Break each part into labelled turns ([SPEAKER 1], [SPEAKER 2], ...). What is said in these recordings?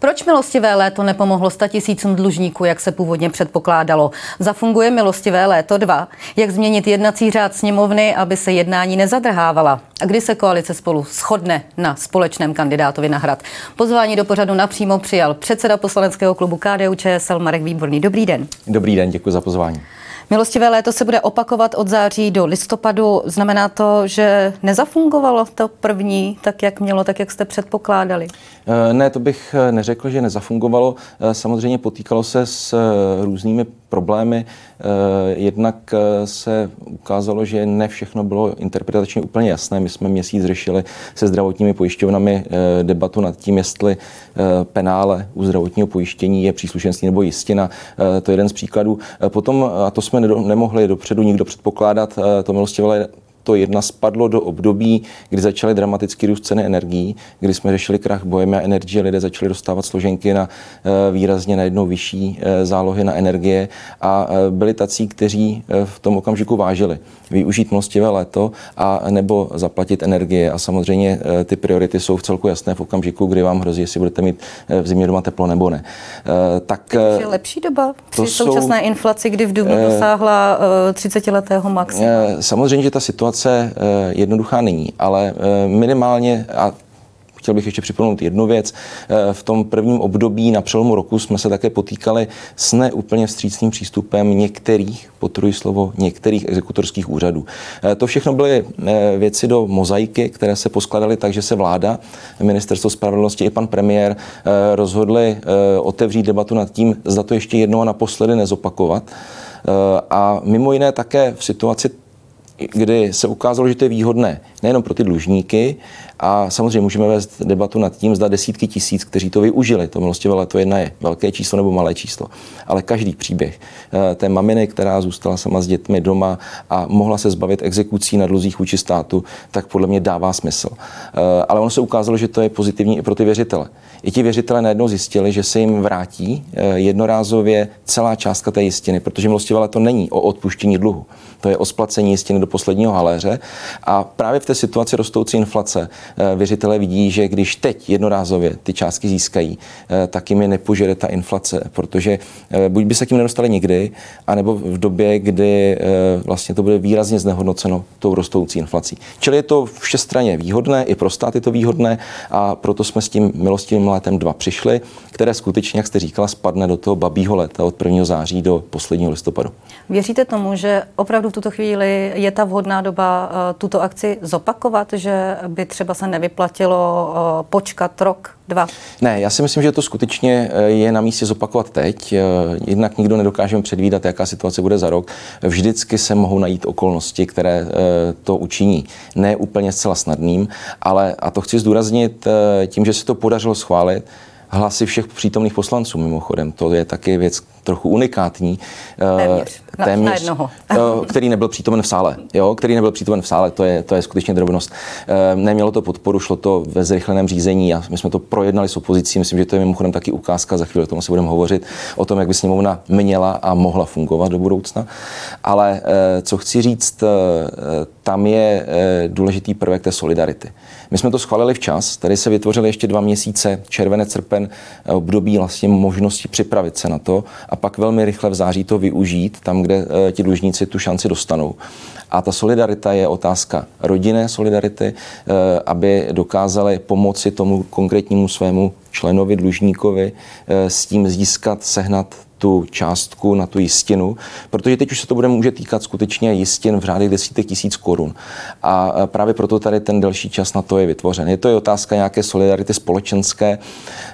[SPEAKER 1] Proč milostivé léto nepomohlo tisícům dlužníků, jak se původně předpokládalo? Zafunguje milostivé léto 2? Jak změnit jednací řád sněmovny, aby se jednání nezadrhávala? A kdy se koalice spolu shodne na společném kandidátovi na hrad? Pozvání do pořadu napřímo přijal předseda poslaneckého klubu KDU ČSL Marek Výborný. Dobrý den.
[SPEAKER 2] Dobrý den, děkuji za pozvání.
[SPEAKER 1] Milostivé léto se bude opakovat od září do listopadu. Znamená to, že nezafungovalo to první tak, jak mělo, tak, jak jste předpokládali?
[SPEAKER 2] Eh, ne, to bych eh, neřekl, že nezafungovalo. Eh, samozřejmě potýkalo se s různými problémy. Jednak se ukázalo, že ne všechno bylo interpretačně úplně jasné. My jsme měsíc řešili se zdravotními pojišťovnami debatu nad tím, jestli penále u zdravotního pojištění je příslušenství nebo jistina. To je jeden z příkladů. Potom, a to jsme nemohli dopředu nikdo předpokládat, to milostivé to jedna spadlo do období, kdy začaly dramaticky růst ceny energií, kdy jsme řešili krach Bohemia Energy, lidé začali dostávat složenky na eh, výrazně najednou vyšší eh, zálohy na energie a eh, byli tací, kteří v tom okamžiku vážili využít milostivé léto a nebo zaplatit energie. A samozřejmě ty priority jsou v celku jasné v okamžiku, kdy vám hrozí, jestli budete mít v zimě doma teplo nebo ne.
[SPEAKER 1] Tak, je lepší doba při současné jsou, inflaci, kdy v Dubnu dosáhla 30-letého maxima?
[SPEAKER 2] Samozřejmě, že ta situace situace eh, jednoduchá není, ale eh, minimálně, a chtěl bych ještě připomenout jednu věc. Eh, v tom prvním období na přelomu roku jsme se také potýkali s neúplně vstřícným přístupem některých, potruji slovo, některých exekutorských úřadů. To všechno byly věci do mozaiky, které se poskladaly tak, že se vláda, ministerstvo spravedlnosti i pan premiér rozhodli otevřít debatu nad tím, zda to ještě jednou a naposledy nezopakovat. A mimo jiné také v situaci kdy se ukázalo, že to je výhodné nejenom pro ty dlužníky, a samozřejmě můžeme vést debatu nad tím, zda desítky tisíc, kteří to využili, to milostivé leto jedna je velké číslo nebo malé číslo, ale každý příběh eh, té maminy, která zůstala sama s dětmi doma a mohla se zbavit exekucí na dluzích vůči státu, tak podle mě dává smysl. Eh, ale ono se ukázalo, že to je pozitivní i pro ty věřitele. I ti věřitele najednou zjistili, že se jim vrátí eh, jednorázově celá částka té jistiny, protože milostivé leto není o odpuštění dluhu. To je o splacení jistiny do posledního haléře. A právě v té situaci rostoucí inflace Eh, věřitelé vidí, že když teď jednorázově ty částky získají, eh, tak jim je nepožere ta inflace, protože buď by se tím nedostali nikdy, anebo v době, kdy vlastně to bude výrazně znehodnoceno tou rostoucí inflací. Čili je to všestranně výhodné, i pro stát je to výhodné a proto jsme s tím milostivým létem 2 přišli, které skutečně, jak jste říkala, spadne do toho babího léta od 1. září do posledního listopadu.
[SPEAKER 1] Věříte tomu, že opravdu v tuto chvíli je ta vhodná doba tuto akci zopakovat, že by třeba se nevyplatilo eh, počkat rok, dva?
[SPEAKER 2] Ne, já si myslím, že to skutečně eh, je na místě zopakovat teď. Eh, jednak nikdo nedokážeme předvídat, jaká situace bude za rok. Vždycky se mohou najít okolnosti, které to učiní. Ne úplně zcela snadným, ale, a to chci zdůraznit, tím, že se to podařilo schválit, hlasy všech přítomných poslanců mimochodem. To je taky věc trochu unikátní.
[SPEAKER 1] Téměř. Na, téměř na jednoho.
[SPEAKER 2] který nebyl přítomen v sále. Jo? Který nebyl přítomen v sále, to je, to je skutečně drobnost. Eh, nemělo to podporu, šlo to ve zrychleném řízení a my jsme to projednali s opozicí. Myslím, že to je mimochodem taky ukázka, za chvíli o tom se budeme hovořit, o tom, jak by sněmovna měla a mohla fungovat do budoucna. Ale eh, co chci říct, eh, tam je důležitý prvek té solidarity. My jsme to schválili včas, tady se vytvořily ještě dva měsíce, červené, srpen, období vlastně možnosti připravit se na to a pak velmi rychle v září to využít tam, kde eh, ti dlužníci tu šanci dostanou. A ta solidarita je otázka rodinné solidarity, eh, aby dokázali pomoci tomu konkrétnímu svému členovi, dlužníkovi eh, s tím získat, sehnat tu částku na tu jistinu, protože teď už se to bude může týkat skutečně jistin v řádech desítek tisíc korun. A právě proto tady ten delší čas na to je vytvořen. Je to i otázka nějaké solidarity společenské.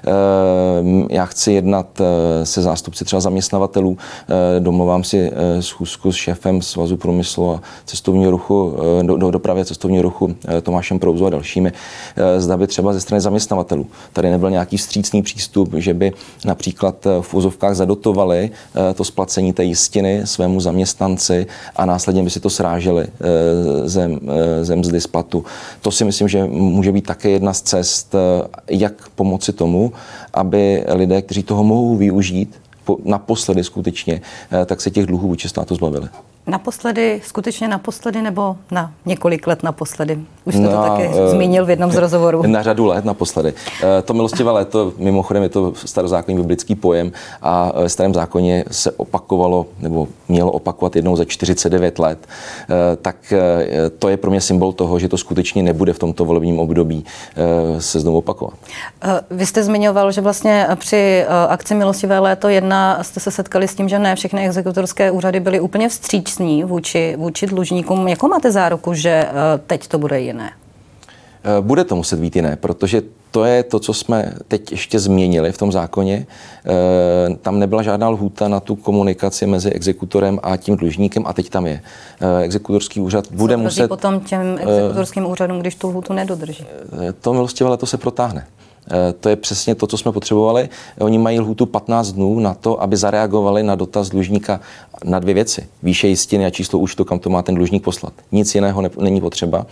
[SPEAKER 2] Ehm, já chci jednat eh, se zástupci třeba zaměstnavatelů, eh, domluvám si eh, schůzku s šéfem Svazu průmyslu a cestovního ruchu, do, do dopravy cestovního ruchu Tomášem Prouzu a dalšími, zda by třeba ze strany zaměstnavatelů tady nebyl nějaký vstřícný přístup, že by například v úzovkách zadotovali garantovali eh, to splacení té jistiny svému zaměstnanci a následně by si to sráželi eh, zem, eh, mzdy z platu. To si myslím, že může být také jedna z cest, jak pomoci tomu, aby lidé, kteří toho mohou využít, naposledy skutečně, tak se těch dluhů vůči státu zbavili.
[SPEAKER 1] Naposledy, skutečně naposledy nebo na několik let naposledy? Už jste na, to taky uh, zmínil v jednom z rozhovorů.
[SPEAKER 2] Na řadu let naposledy. Uh, to milostivé léto, mimochodem je to starozákonní biblický pojem a v starém zákoně se opakovalo nebo mělo opakovat jednou za 49 let. Tak to je pro mě symbol toho, že to skutečně nebude v tomto volebním období se znovu opakovat.
[SPEAKER 1] Vy jste zmiňoval, že vlastně při akci Milostivé léto jedna jste se setkali s tím, že ne všechny exekutorské úřady byly úplně vstříc vstřícní vůči, vůči dlužníkům. Jakou máte záruku, že eh, teď to bude jiné?
[SPEAKER 2] Eh, bude to muset být jiné, protože to je to, co jsme teď ještě změnili v tom zákoně. Eh, tam nebyla žádná lhůta na tu komunikaci mezi exekutorem a tím dlužníkem a teď tam je. Exekutorský úřad bude muset...
[SPEAKER 1] potom těm exekutorským úřadům, když tu lhůtu nedodrží?
[SPEAKER 2] To milostivé to se protáhne. Eh, to je přesně to, co jsme potřebovali. Oni mají lhůtu 15 dnů na to, aby zareagovali na dotaz dlužníka na dvě věci. Výše jistiny a číslo účtu, kam to má ten dlužník poslat. Nic jiného ne, není potřeba.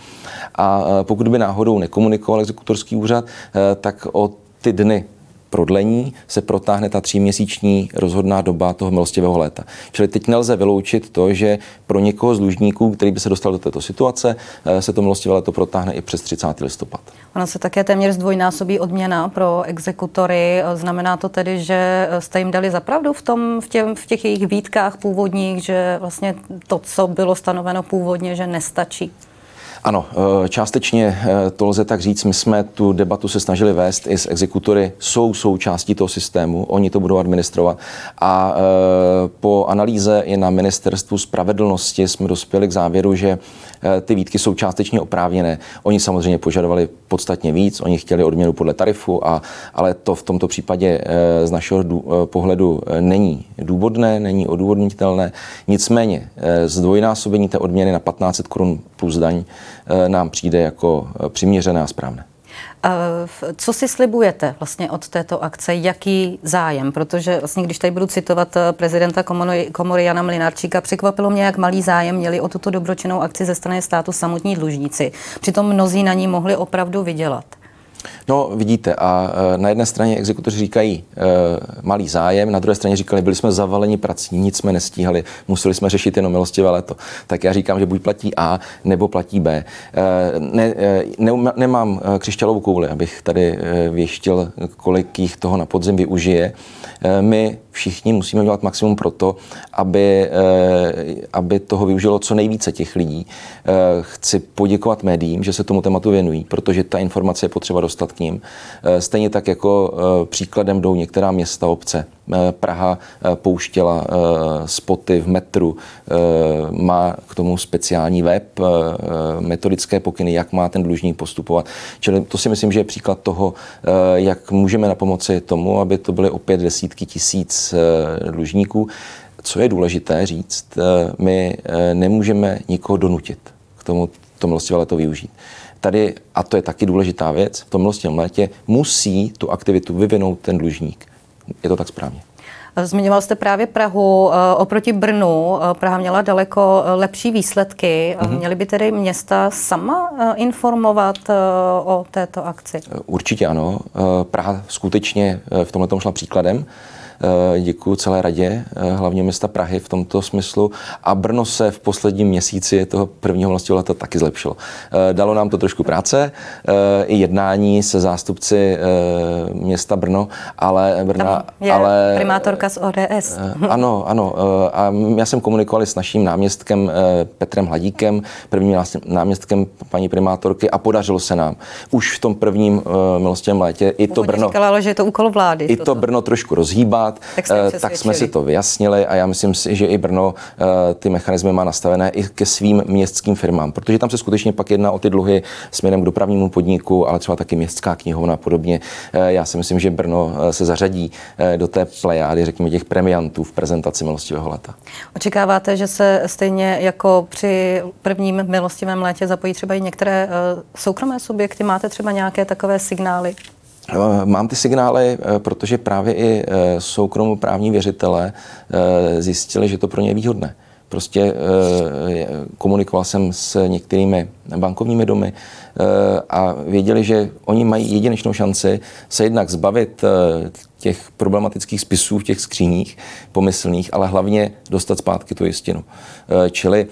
[SPEAKER 2] A eh, pokud by náhodou nekomunikoval exekutorský úřad, eh, tak o ty dny prodlení se protáhne ta tříměsíční rozhodná doba toho milostivého léta. Čili teď nelze vyloučit to, že pro někoho z dlužníků, který by se dostal do této situace, eh, se to milostivé léto protáhne i přes 30. listopad.
[SPEAKER 1] Ona se také téměř zdvojnásobí odměna pro exekutory. Znamená to tedy, že jste jim dali zapravdu v, tom, v, těm, v těch jejich výtkách původních, že vlastně to, co bylo stanoveno původně, že nestačí?
[SPEAKER 2] Ano, eh, částečně eh, to lze tak říct. My jsme tu debatu se snažili vést i s exekutory. Jsou součástí toho systému, oni to budou administrovat. A eh, po analýze i na ministerstvu spravedlnosti jsme dospěli k závěru, že ty výtky jsou částečně oprávněné. Oni samozřejmě požadovali podstatně víc, oni chtěli odměnu podle tarifu, a, ale to v tomto případě z našeho pohledu není důvodné, není odůvodnitelné. Nicméně zdvojnásobení té odměny na 1500 korun plus daň nám přijde jako eh, přiměřené a správné.
[SPEAKER 1] Co si slibujete vlastně od této akce? Jaký zájem? Protože vlastně, když tady budu citovat eh, prezidenta komory, komory Jana Mlinarčíka, překvapilo mě, jak malý zájem měli o tuto dobročinnou akci ze strany státu samotní dlužníci. Přitom mnozí na ní mohli opravdu vydělat.
[SPEAKER 2] No, vidíte, a e, na jedné straně exekutoři říkají e, malý zájem, na druhé straně říkali, byli jsme zavaleni prací, nic jsme nestíhali, museli jsme řešit jenom milostivé léto. Tak já říkám, že buď platí A, nebo platí B. E, ne, e, ne, nemám e, křišťálovou kouli, abych tady věštil, kolik jich toho na podzim využije. E, my všichni musíme dělat maximum pro to, aby, e, aby toho využilo co nejvíce těch lidí. E, chci poděkovat médiím, že se tomu tématu věnují, protože ta informace je potřeba dostat k ním. Eh, stejně tak jako eh, příkladem jdou některá města, obce. Eh, Praha pouštěla spoty v metru, má k tomu speciální web, metodické pokyny, jak má ten dlužník postupovat. Čili to si myslím, že je příklad toho, jak můžeme na pomoci tomu, aby to byly opět desítky tisíc dlužníků. Co je důležité říct, my nemůžeme nikoho donutit k tomu to milostivé to využít tady, a to je taky důležitá věc, v tom milostním létě musí tu aktivitu vyvinout ten dlužník. Je to tak správně.
[SPEAKER 1] Zmiňoval jste právě Prahu. Eh, oproti Brnu eh, Praha měla daleko eh, lepší výsledky. Mm-hmm. Měly by tedy města sama informovat o této akci?
[SPEAKER 2] Určitě ano. Praha skutečně v tomhle šla příkladem. Eh, děkuji celé radě eh, hlavně města Prahy v tomto smyslu a Brno se v posledním měsíci toho prvního vlastního leta taky zlepšilo. Eh, dalo nám to trošku práce, i jednání se zástupci města Brno, ale
[SPEAKER 1] Brna, ale primátorka z ODS.
[SPEAKER 2] Ano, ano. A já jsem komunikoval s naším náměstkem Petrem Hladíkem, prvním náměstkem paní primátorky a podařilo se nám už v tom prvním milostivém létě i to Brno.
[SPEAKER 1] Říkala, že je to úkol vlády.
[SPEAKER 2] I to Brno trošku rozhýbat tak, eh, tak jsme si to vyjasnili a já myslím si, že i Brno eh, ty mechanismy má nastavené i ke svým městským firmám, protože tam se skutečně pak jedná o ty dluhy směrem k dopravnímu podniku, ale třeba taky městská knihovna a podobně. Eh, já si myslím, že Brno se zařadí do té plejády, řekněme, těch premiantů v prezentaci milostivého leta.
[SPEAKER 1] Očekáváte, že se stejně jako při prvním milostivém létě zapojí třeba i některé soukromé subjekty? Máte třeba nějaké takové signály?
[SPEAKER 2] Eh, mám ty signály, eh, protože právě i eh, soukromoprávní věřitelé zjistili, že to pro ně je výhodné. Prostě komunikoval jsem s některými bankovními domy a věděli, že oni mají jedinečnou šanci se jednak zbavit těch problematických spisů v těch skříních pomyslných, ale hlavně dostat zpátky tu jistinu. Čili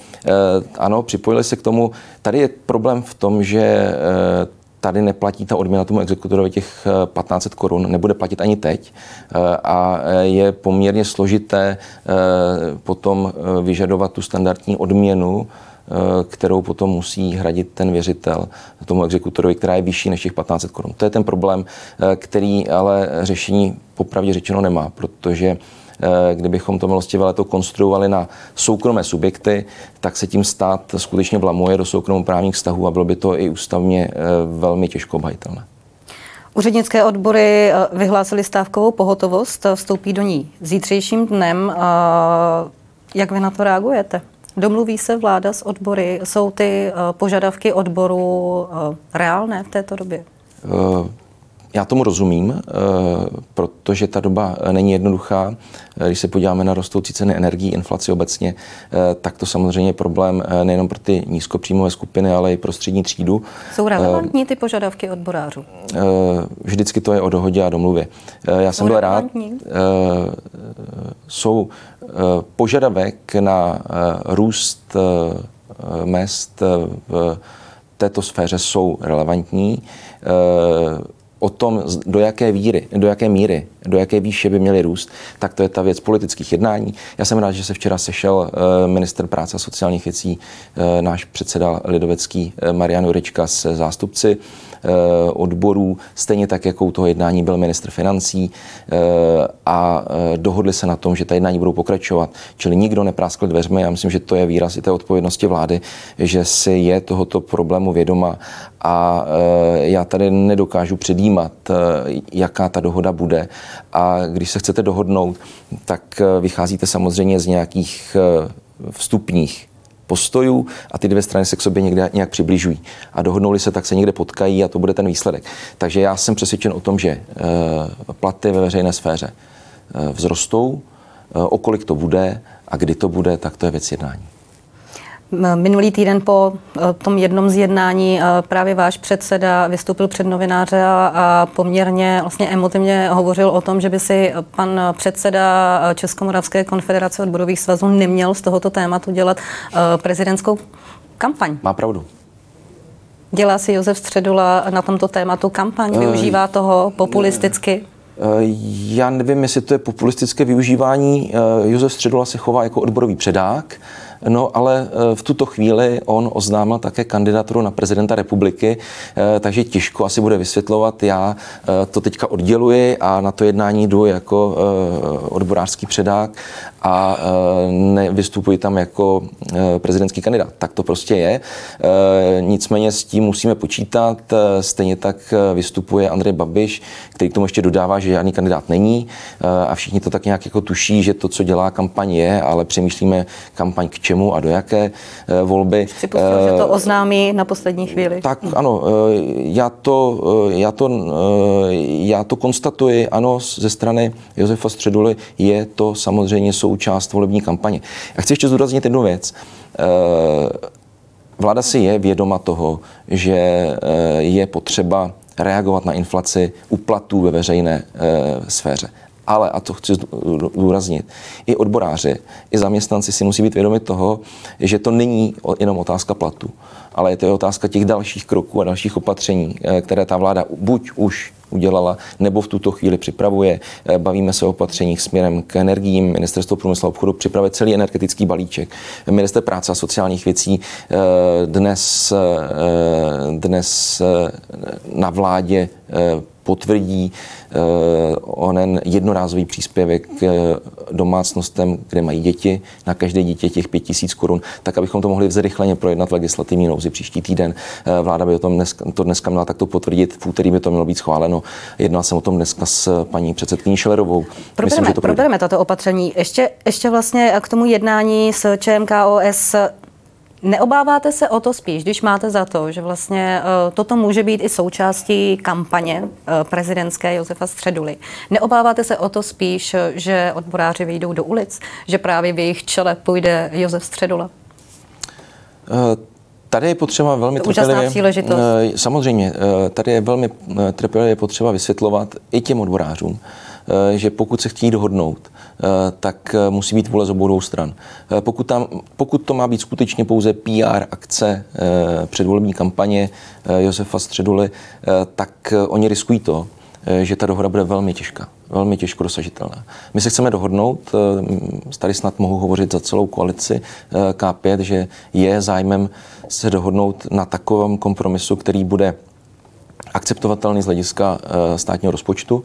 [SPEAKER 2] ano, připojili se k tomu. Tady je problém v tom, že tady neplatí ta odměna tomu exekutorovi těch 1500 korun, nebude platit ani teď a je poměrně složité potom vyžadovat tu standardní odměnu Eh, kterou potom musí hradit ten věřitel tomu exekutorovi, která je vyšší než těch 1500 korun. To je ten problém, eh, který ale řešení popravdě řečeno nemá, protože eh, kdybychom to milostivé leto konstruovali na soukromé subjekty, tak se tím stát skutečně vlamuje do soukromoprávních vztahů a bylo by to i ústavně velmi těžko obhajitelné.
[SPEAKER 1] Úřednické odbory vyhlásily stávkovou pohotovost, vstoupí do ní zítřejším dnem. Jak vy na to reagujete? Domluví se vláda s odbory? Jsou ty eh, požadavky odboru eh, reálné v této době?
[SPEAKER 2] Já tomu rozumím, eh, protože ta doba není jednoduchá. Eh, když se podíváme na rostoucí ceny energií, inflaci obecně, eh, tak to samozřejmě je problém nejenom pro ty nízkopříjmové skupiny, ale i pro střední třídu.
[SPEAKER 1] Jsou relevantní ty požadavky odborářů?
[SPEAKER 2] Vždycky to je o dohodě a domluvě. Já jsem byl rád. Jsou požadavek na růst mest v této sféře jsou relevantní o tom, do jaké víry, do jaké míry, do jaké výše by měly růst, tak to je ta věc politických jednání. Já jsem rád, že se včera sešel eh, minister práce a sociálních věcí, eh, náš předseda Lidovecký eh, Marian Jurečka se zástupci odborů, stejně tak, jako u toho jednání byl ministr financí a dohodli se na tom, že ta jednání budou pokračovat. Čili nikdo nepráskl dveřmi. Já myslím, že to je výraz i té odpovědnosti vlády, že si je tohoto problému vědoma a já tady nedokážu předjímat, jaká ta dohoda bude. A když se chcete dohodnout, tak vycházíte samozřejmě z nějakých vstupních postojů a ty dvě strany se k sobě někde nějak přibližují. A dohodnou se, tak se někde potkají a to bude ten výsledek. Takže já jsem přesvědčen o tom, že eh, platy ve veřejné sféře eh, vzrostou, eh, o kolik to bude a kdy to bude, tak to je věc jednání.
[SPEAKER 1] Minulý týden po eh, tom jednom z jednání eh, právě váš předseda vystoupil před novináře a poměrně vlastně emotivně hovořil o tom, že by si pan předseda Českomoravské konfederace odborových svazů neměl z tohoto tématu dělat prezidentskou kampaň.
[SPEAKER 2] Má pravdu.
[SPEAKER 1] Dělá si Josef Středula na tomto tématu kampaň, využívá toho populisticky?
[SPEAKER 2] Já nevím, jestli to je populistické využívání. Josef Středula se chová jako odborový předák. No ale eh, v tuto chvíli on oznámil také kandidaturu na prezidenta republiky, eh, takže těžko asi bude vysvětlovat. Já eh, to teďka odděluji a na to jednání jdu jako odborářský předák a nevystupuji tam jako prezidentský kandidát. Tak to prostě je. Nicméně s tím musíme počítat. Stejně tak vystupuje Andrej Babiš, který k tomu ještě dodává, že žádný kandidát není a všichni to tak nějak jako tuší, že to, co dělá kampaň je, ale přemýšlíme kampaň k čemu a do jaké eh, volby.
[SPEAKER 1] Připustil, že to eh, oznámí na poslední chvíli.
[SPEAKER 2] Tak ano, eh, já to, já to, já to konstatuji, ano, ze strany Josefa Středuly je to samozřejmě součást volební kampaně. Já chci ještě zdůraznit jednu věc. Vláda si je vědoma toho, že je potřeba reagovat na inflaci u platů ve veřejné sféře. Ale, a to chci zdůraznit, i odboráři, i zaměstnanci si musí být vědomi toho, že to není jenom otázka platu, ale je to otázka těch dalších kroků a dalších opatření, eh, které ta vláda buď už udělala, nebo v tuto chvíli připravuje. Eh, bavíme se o opatřeních směrem k energiím. Ministerstvo průmyslu a obchodu připravuje celý energetický balíček. Minister práce a sociálních věcí eh, dnes, dnes na vládě potvrdí Eh, onen jednorázový příspěvek domácnostem, kde mají děti, na každé dítě těch 5000 korun, tak abychom to mohli zrychleně projednat v legislativní nouzi příští týden. Eh, vláda by o tom dneska, to dneska měla takto potvrdit, v úterý by to mělo být schváleno. Jednal jsem o tom dneska s paní předsedkyní Šelerovou.
[SPEAKER 1] Probereme, Myslím, to probereme tato opatření. Ještě, ještě vlastně k tomu jednání s ČMKOS Neobáváte se o to spíš, když máte za to, že vlastně uh, toto může být i součástí kampaně uh, prezidentské Josefa Středuly. Neobáváte se o to spíš, že odboráři vyjdou do ulic, že právě v jejich čele půjde Josef Středula?
[SPEAKER 2] Uh. Tady je potřeba velmi
[SPEAKER 1] trpělivě... příležitost.
[SPEAKER 2] Samozřejmě, tady je velmi trpělivě potřeba vysvětlovat i těm odborářům, že pokud se chtějí dohodnout, tak musí být vůle z obou stran. Pokud, tam, pokud to má být skutečně pouze PR akce předvolební kampaně Josefa Středuly, tak oni riskují to, že ta dohoda bude velmi těžká velmi těžko dosažitelná. My se chceme dohodnout, eh, tady snad mohu hovořit za celou koalici eh, K5, že je zájmem se dohodnout na takovém kompromisu, který bude akceptovatelný z hlediska eh, státního rozpočtu,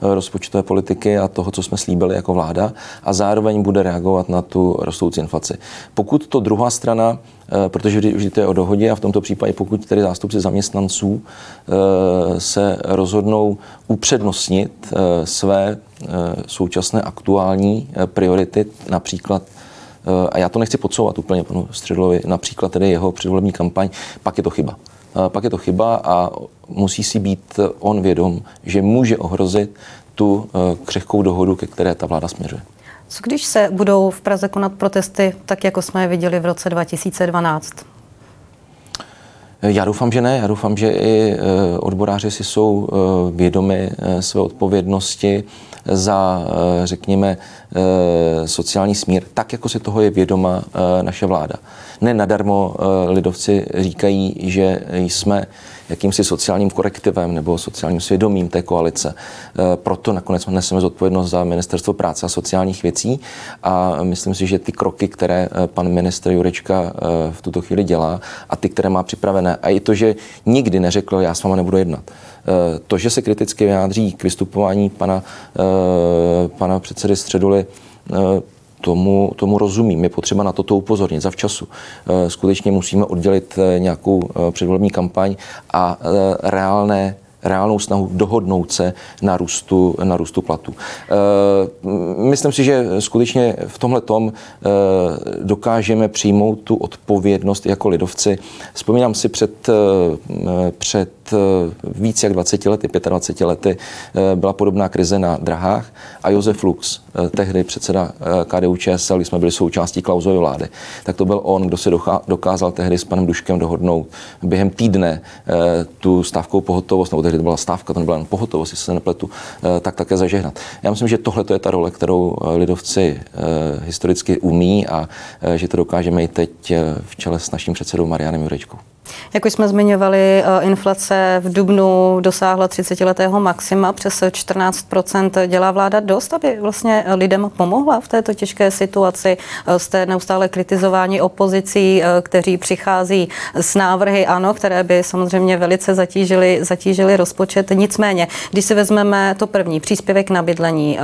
[SPEAKER 2] rozpočtové politiky a toho, co jsme slíbili jako vláda a zároveň bude reagovat na tu rostoucí inflaci. Pokud to druhá strana, eh, protože vždy, to je o dohodě a v tomto případě pokud tedy zástupci zaměstnanců eh, se rozhodnou upřednostnit eh, své současné aktuální priority, například a já to nechci podsouvat úplně panu Středlovi, například tedy jeho předvolební kampaň, pak je to chyba pak je to chyba a musí si být on vědom, že může ohrozit tu eh, křehkou dohodu, ke které ta vláda směřuje.
[SPEAKER 1] Co když se budou v Praze konat protesty, tak jako jsme je viděli v roce 2012?
[SPEAKER 2] Já doufám, že ne. Já doufám, že i eh, odboráři si jsou eh, vědomi své odpovědnosti za, řekněme, sociální smír, tak jako si toho je vědoma naše vláda. Ne nadarmo lidovci říkají, že jsme jakýmsi sociálním korektivem nebo sociálním svědomím té koalice. E, proto nakonec neseme zodpovědnost za ministerstvo práce a sociálních věcí a myslím si, že ty kroky, které e, pan ministr Jurečka e, v tuto chvíli dělá a ty, které má připravené, a i to, že nikdy neřekl, já s váma nebudu jednat. To, že se kriticky vyjádří k vystupování pana, pana předsedy Středuly, tomu, tomu rozumím. Je potřeba na toto upozornit za včasu. Eh, skutečně musíme oddělit eh, nějakou eh, předvolební kampaň a reálné reálnou snahu dohodnout se na růstu, na růstu platů. Myslím si, že skutečně v tomhle tom dokážeme přijmout tu odpovědnost jako lidovci. Vzpomínám si před, před víc jak 20 lety, 25 lety byla podobná krize na drahách a Josef Lux, Eh, tehdy předseda eh, KDU ČSL, když jsme byli součástí Klauzovy vlády, tak to byl on, kdo se dokázal tehdy s panem Duškem dohodnout během týdne eh, tu stávkou pohotovost, nebo tehdy to byla stávka, to nebyla jen pohotovost, jestli se nepletu, tak také zažehnat. Já myslím, že tohle je ta role, kterou lidovci historicky umí a že to dokážeme i teď v čele s naším předsedou Marianem Jurečkou.
[SPEAKER 1] Jak už jsme zmiňovali, eh, inflace v Dubnu dosáhla 30-letého maxima, přes 14% Dělá vláda dost, aby vlastně lidem pomohla v této těžké situaci? Eh, jste neustále kritizování opozicí, eh, kteří přichází s návrhy, ano, které by samozřejmě velice zatížily, zatížily rozpočet. Nicméně, když si vezmeme to první, příspěvek na bydlení,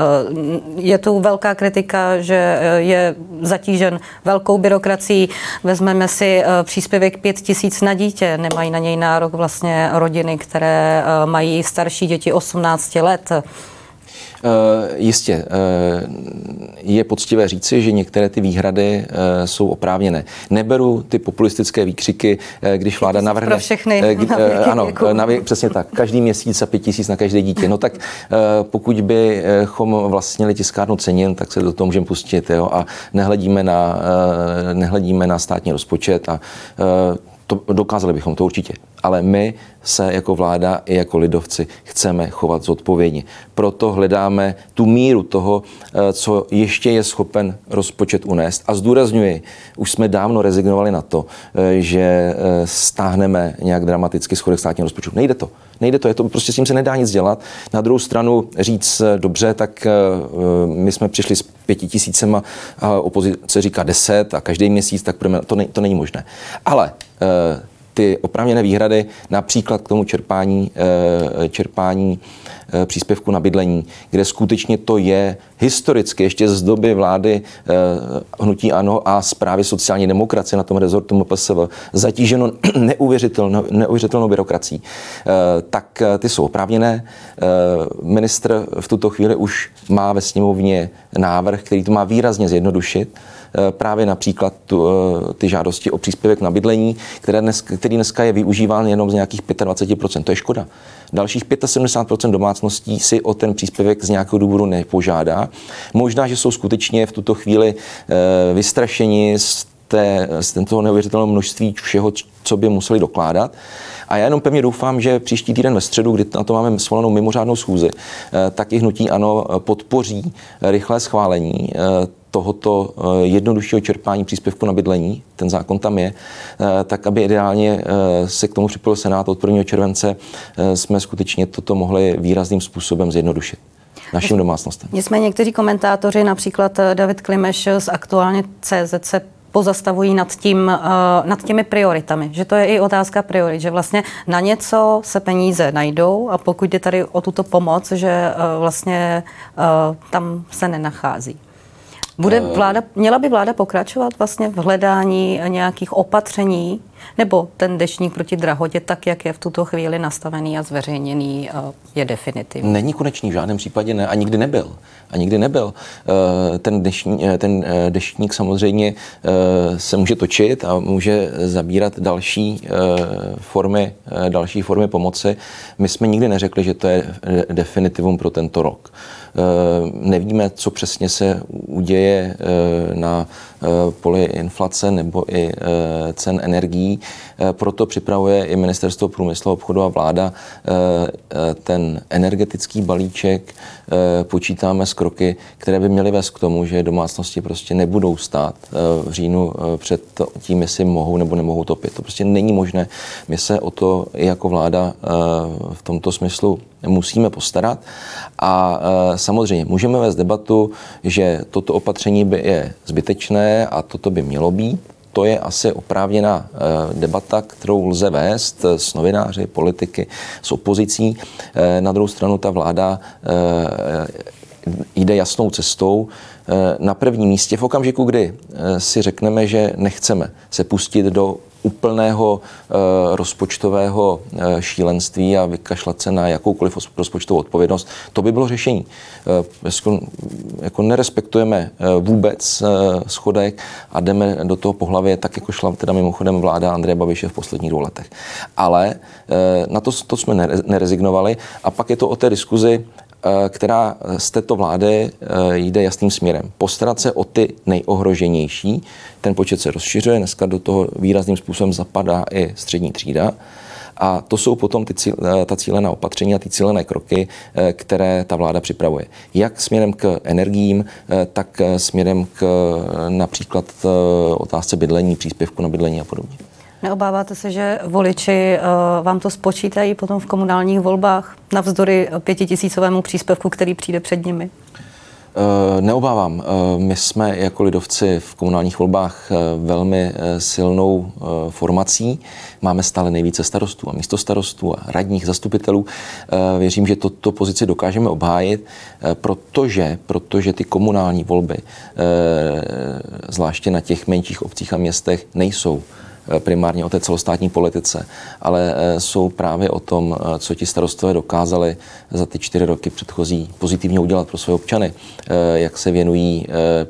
[SPEAKER 1] je tu velká kritika, že je zatížen velkou byrokracií. Vezmeme si příspěvek 5 tisíc na dítě, nemají na něj nárok vlastně rodiny, které eh, mají starší děti 18 let.
[SPEAKER 2] Uh, jistě. Uh, je poctivé říci, že některé ty výhrady uh, jsou oprávněné. Neberu ty populistické výkřiky, když vláda navrhne...
[SPEAKER 1] Pro všechny.
[SPEAKER 2] ano, na věk, přesně tak. Každý měsíc a pět tisíc na každé dítě. No tak pokud bychom vlastnili tiskárnu cenin, tak se do toho můžeme pustit jo, a nehledíme na, nehledíme na státní rozpočet a to, dokázali bychom to určitě. Ale my se jako vláda i jako lidovci chceme chovat zodpovědně. Proto hledáme tu míru toho, eh, co ještě je schopen rozpočet unést. A zdůrazňuji, už jsme dávno rezignovali na to, eh, že eh, stáhneme nějak dramaticky schodek státního rozpočtu. Nejde to. Nejde to, je to, prostě s tím se nedá nic dělat. Na druhou stranu říct dobře, tak my jsme přišli s pěti tisícema a opozice říká deset a každý měsíc, tak to, ne, to není možné. Ale ty oprávněné výhrady například k tomu čerpání, eh, čerpání eh, příspěvku na bydlení, kde skutečně to je historicky ještě z doby vlády eh, hnutí ANO a zprávy sociální demokracie na tom rezortu MPSV zatíženo neuvěřitelnou, neuvěřitelnou byrokrací, tak ty jsou oprávněné. Ministr v tuto chvíli už má ve sněmovně návrh, který to má výrazně zjednodušit Eh, právě například tu, eh, ty žádosti o příspěvek na bydlení, které dnes, který dneska je využíván jenom z nějakých 25%. To je škoda. Dalších 75% domácností si o ten příspěvek z nějakého důvodu nepožádá. Možná, že jsou skutečně v tuto chvíli eh, vystrašeni z té, z toho neuvěřitelného množství všeho, co by museli dokládat. A já jenom pevně doufám, že příští týden ve středu, kdy na to máme svolanou mimořádnou schůzi, tak i hnutí ano podpoří rychlé schválení tohoto jednoduššího čerpání příspěvku na bydlení, ten zákon tam je, tak aby ideálně se k tomu připojil Senát od 1. července, jsme skutečně toto mohli výrazným způsobem zjednodušit našim domácnostem.
[SPEAKER 1] Nicméně někteří komentátoři, například eh, David Klimeš z aktuálně CZ se pozastavují nad, tím, nad těmi prioritami. Že to je i otázka priorit, že vlastně na něco se peníze najdou a pokud jde tady o tuto pomoc, že vlastně tam se nenachází. Bude vláda, měla by vláda pokračovat vlastně v hledání nějakých opatření, nebo ten dešník proti drahotě, tak jak je v tuto chvíli nastavený a zveřejněný, eh, je definitivní?
[SPEAKER 2] Není konečný, v žádném případě ne a nikdy nebyl. A nikdy nebyl. Eh, ten, dešní, eh, ten deštník samozřejmě se může točit a může zabírat další formy, další formy pomoci. My jsme nikdy neřekli, že to je definitivum pro tento rok. Nevíme, co přesně se uděje na poli inflace nebo i cen energií Eh, proto připravuje i Ministerstvo průmyslu obchodu a vláda eh, eh, ten energetický balíček. Počítáme s kroky, které by měly vést k tomu, že domácnosti prostě nebudou stát v říjnu před tím, jestli mohou nebo nemohou topit. To prostě není možné. My se o to i jako vláda v tomto smyslu musíme postarat. A samozřejmě můžeme vést debatu, že toto opatření by je zbytečné a toto by mělo být to je asi oprávněná eh, debata, kterou lze vést s novináři, politiky, s opozicí. Eh, na druhou stranu ta vláda eh, jde jasnou cestou. Na prvním místě v okamžiku, kdy si řekneme, že nechceme se pustit do úplného uh, rozpočtového uh, šílenství a vykašlat se na jakoukoliv rozpočtovou odpovědnost, to by bylo řešení. Uh, jako nerespektujeme vůbec schodek a jdeme do toho po hlavě, tak jako šla teda mimochodem vláda Andreje Babiše v posledních dvou letech. Ale na to, to jsme nerezignovali a pak je to o té diskuzi, Eh, která z této vlády eh, jde jasným směrem. Postarat se o ty nejohroženější. Ten počet se rozšiřuje, dneska do toho výrazným způsobem zapadá i střední třída. A to jsou potom ty cíl, eh, ta cílená opatření a ty cílené kroky, které ta vláda připravuje. Jak směrem k energiím, tak směrem k například otázce bydlení, příspěvku na bydlení a podobně.
[SPEAKER 1] Neobáváte se, že voliči uh, vám to spočítají potom v komunálních volbách navzdory pětitisícovému příspěvku, který přijde před nimi?
[SPEAKER 2] Eh, neobávám. Eh, my jsme jako lidovci v komunálních volbách velmi silnou formací. Máme stále nejvíce starostů a místo starostů a radních zastupitelů. Věřím, že toto pozici dokážeme obhájit, protože, protože ty komunální volby, zvláště na těch menších obcích a městech, nejsou Eh, primárně o té celostátní politice, ale eh, jsou právě o tom, eh, co ti starostové dokázali za ty čtyři roky předchozí pozitivně udělat pro své občany, jak se věnují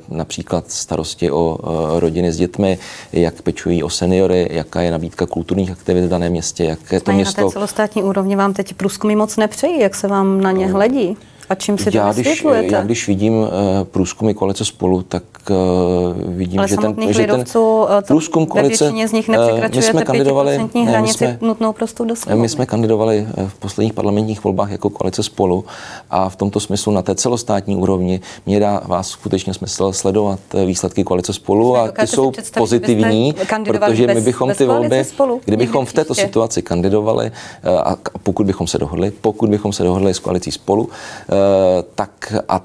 [SPEAKER 2] například starosti o rodiny s dětmi, jak pečují o seniory, jaká je nabídka kulturních aktivit v daném městě, jak je to město...
[SPEAKER 1] Na té celostátní úrovni vám teď průzkumy moc nepřejí, jak se vám na ně hledí? A čím si já, to když,
[SPEAKER 2] já když vidím uh, průzkumy koalice spolu, tak uh, vidím,
[SPEAKER 1] Ale
[SPEAKER 2] že ten,
[SPEAKER 1] že ten
[SPEAKER 2] uh, průzkum koalice...
[SPEAKER 1] z nich my jsme kandidovali, hranici my jsme, nutnou prostou do
[SPEAKER 2] My jsme kandidovali v posledních parlamentních volbách jako koalice spolu a v tomto smyslu na té celostátní úrovni mě dá vás skutečně smysl sledovat výsledky koalice spolu a ty jsou pozitivní, protože my bychom ty volby, kdybychom v této situaci kandidovali a pokud bychom se dohodli, pokud bychom se dohodli s koalicí spolu, Eh, tak a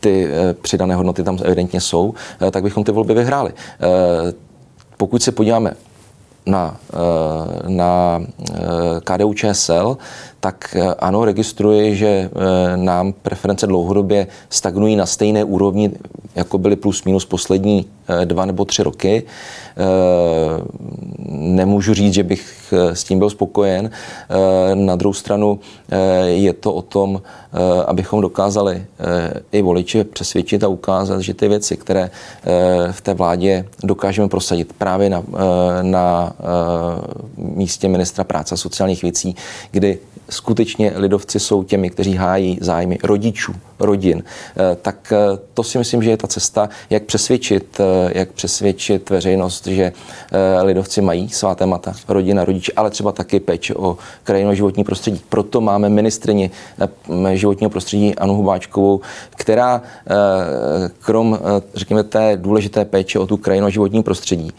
[SPEAKER 2] ty eh, přidané hodnoty tam evidentně jsou, eh, tak bychom ty volby vyhráli. Pokud se podíváme na, na KDU ČSL, tak ano, registruji, že nám preference dlouhodobě stagnují na stejné úrovni, jako byly plus minus poslední dva nebo tři roky. Nemůžu říct, že bych s tím byl spokojen. Na druhou stranu je to o tom, Eh, abychom dokázali eh, i voliče přesvědčit a ukázat, že ty věci, které eh, v té vládě dokážeme prosadit právě na, na místě ministra práce a sociálních věcí, kdy skutečně lidovci jsou těmi, kteří hájí zájmy rodičů, rodin, tak to si myslím, že je ta cesta, jak přesvědčit, jak přesvědčit veřejnost, že lidovci mají svá témata, rodina, rodiče, ale třeba taky péče o krajinu životní prostředí. Proto máme ministrině životního prostředí Anu Hubáčkovou, která krom, řekněme, té důležité péče o tu krajinu životní prostředí,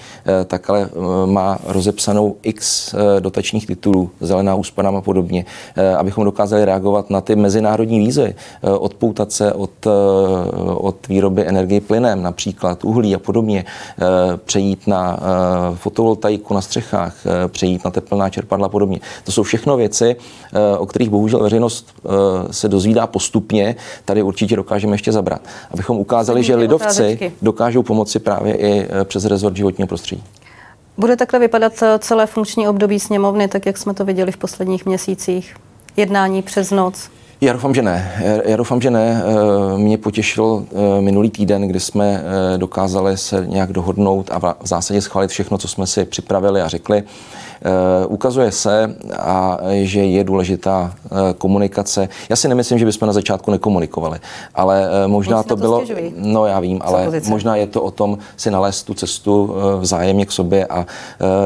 [SPEAKER 2] tak ale má rozepsanou x dotačních titulů, zelená úsporám a podobně, abychom dokázali reagovat na ty mezinárodní výzvy, odpoutat se od, od výroby energie plynem, například uhlí a podobně, přejít na fotovoltaiku na střechách, přejít na teplná čerpadla a podobně. To jsou všechno věci, o kterých bohužel veřejnost se dozvídá postupně. Tady určitě dokážeme ještě zabrat. Abychom ukázali, že lidovci dokážou pomoci právě i přes rezort životního prostředí.
[SPEAKER 1] Bude takhle vypadat celé funkční období sněmovny, tak jak jsme to viděli v posledních měsících? Jednání přes noc?
[SPEAKER 2] Já doufám, že ne. Já doufám, že ne. Mě potěšil minulý týden, kdy jsme dokázali se nějak dohodnout a v zásadě schválit všechno, co jsme si připravili a řekli. Eh, ukazuje se, a, že je důležitá eh, komunikace. Já si nemyslím, že bychom na začátku nekomunikovali, ale eh, možná to, to bylo. Stěžují. No já vím, ale pozice. možná je to o tom si nalézt tu cestu vzájemně k sobě a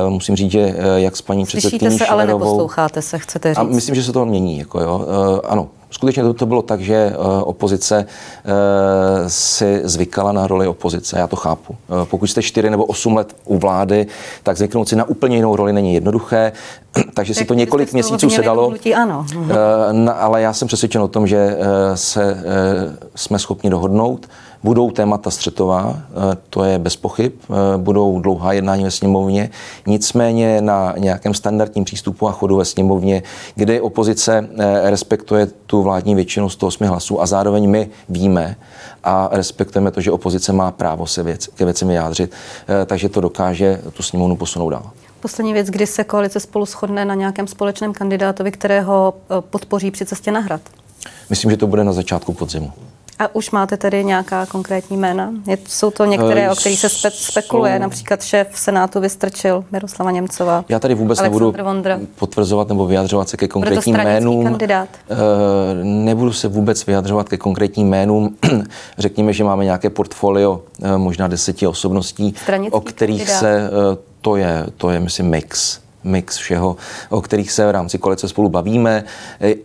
[SPEAKER 2] musím říct, že jak s paní předsedkyní
[SPEAKER 1] se, ale neposloucháte se, chcete říct. A
[SPEAKER 2] myslím, že se to mění. Jako jo. Ano, skutečně to, to bylo tak, že opozice si zvykala na roli opozice. Já to chápu. Pokud jste 4 nebo 8 let u vlády, tak zvyknout si na úplně jinou roli není jednoduché, takže si to několik měsíců sedalo.
[SPEAKER 1] Ano.
[SPEAKER 2] Ale já jsem přesvědčen o tom, že se jsme schopni dohodnout. Budou témata střetová, to je bez pochyb, budou dlouhá jednání ve sněmovně, nicméně na nějakém standardním přístupu a chodu ve sněmovně, kde opozice respektuje tu vládní většinu 108 hlasů a zároveň my víme a respektujeme to, že opozice má právo se věc, ke věcem vyjádřit, takže to dokáže tu sněmovnu posunout dál.
[SPEAKER 1] Poslední věc, kdy se koalice spolu shodne na nějakém společném kandidátovi, kterého podpoří při cestě na hrad?
[SPEAKER 2] Myslím, že to bude na začátku podzimu.
[SPEAKER 1] A už máte tedy nějaká konkrétní jména? Je, jsou to některé, o kterých se spe, spekuluje, jsou... například šéf Senátu Vystrčil, Miroslava Němcová.
[SPEAKER 2] Já tady vůbec Aleksandr nebudu Vondra. potvrzovat nebo vyjadřovat se ke konkrétním jménům.
[SPEAKER 1] kandidát?
[SPEAKER 2] E, nebudu se vůbec vyjadřovat ke konkrétním jménům. Řekněme, že máme nějaké portfolio e, možná deseti osobností,
[SPEAKER 1] stranický
[SPEAKER 2] o kterých
[SPEAKER 1] kandidát.
[SPEAKER 2] se, to je, to je myslím, mix mix všeho, o kterých se v rámci koalice spolu bavíme.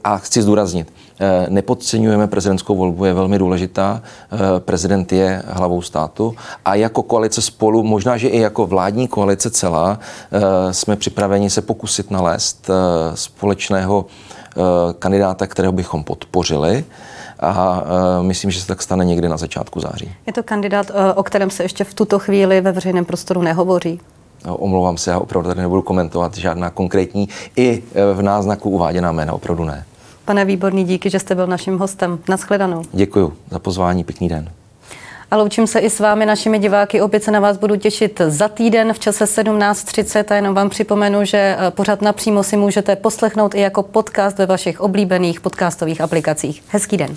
[SPEAKER 2] A chci zdůraznit, Eh, nepodceňujeme prezidentskou volbu, je velmi důležitá. Eh, prezident je hlavou státu a jako koalice spolu, možná, že i jako vládní koalice celá, jsme připraveni se pokusit nalézt společného kandidáta, kterého bychom podpořili a myslím, že se tak stane někdy na začátku září.
[SPEAKER 1] Je to kandidát, o kterém se ještě v tuto chvíli ve veřejném prostoru nehovoří?
[SPEAKER 2] No, omlouvám se, já opravdu tady nebudu komentovat žádná konkrétní i v náznaku uváděná jména, opravdu ne.
[SPEAKER 1] Pane Výborný, díky, že jste byl naším hostem. Naschledanou.
[SPEAKER 2] Děkuji za pozvání, pěkný den.
[SPEAKER 1] A loučím se i s vámi, našimi diváky. Opět se na vás budu těšit za týden v čase 17.30 a jenom vám připomenu, že eh, pořád napřímo si můžete poslechnout i jako podcast ve vašich oblíbených podcastových aplikacích. Hezký den.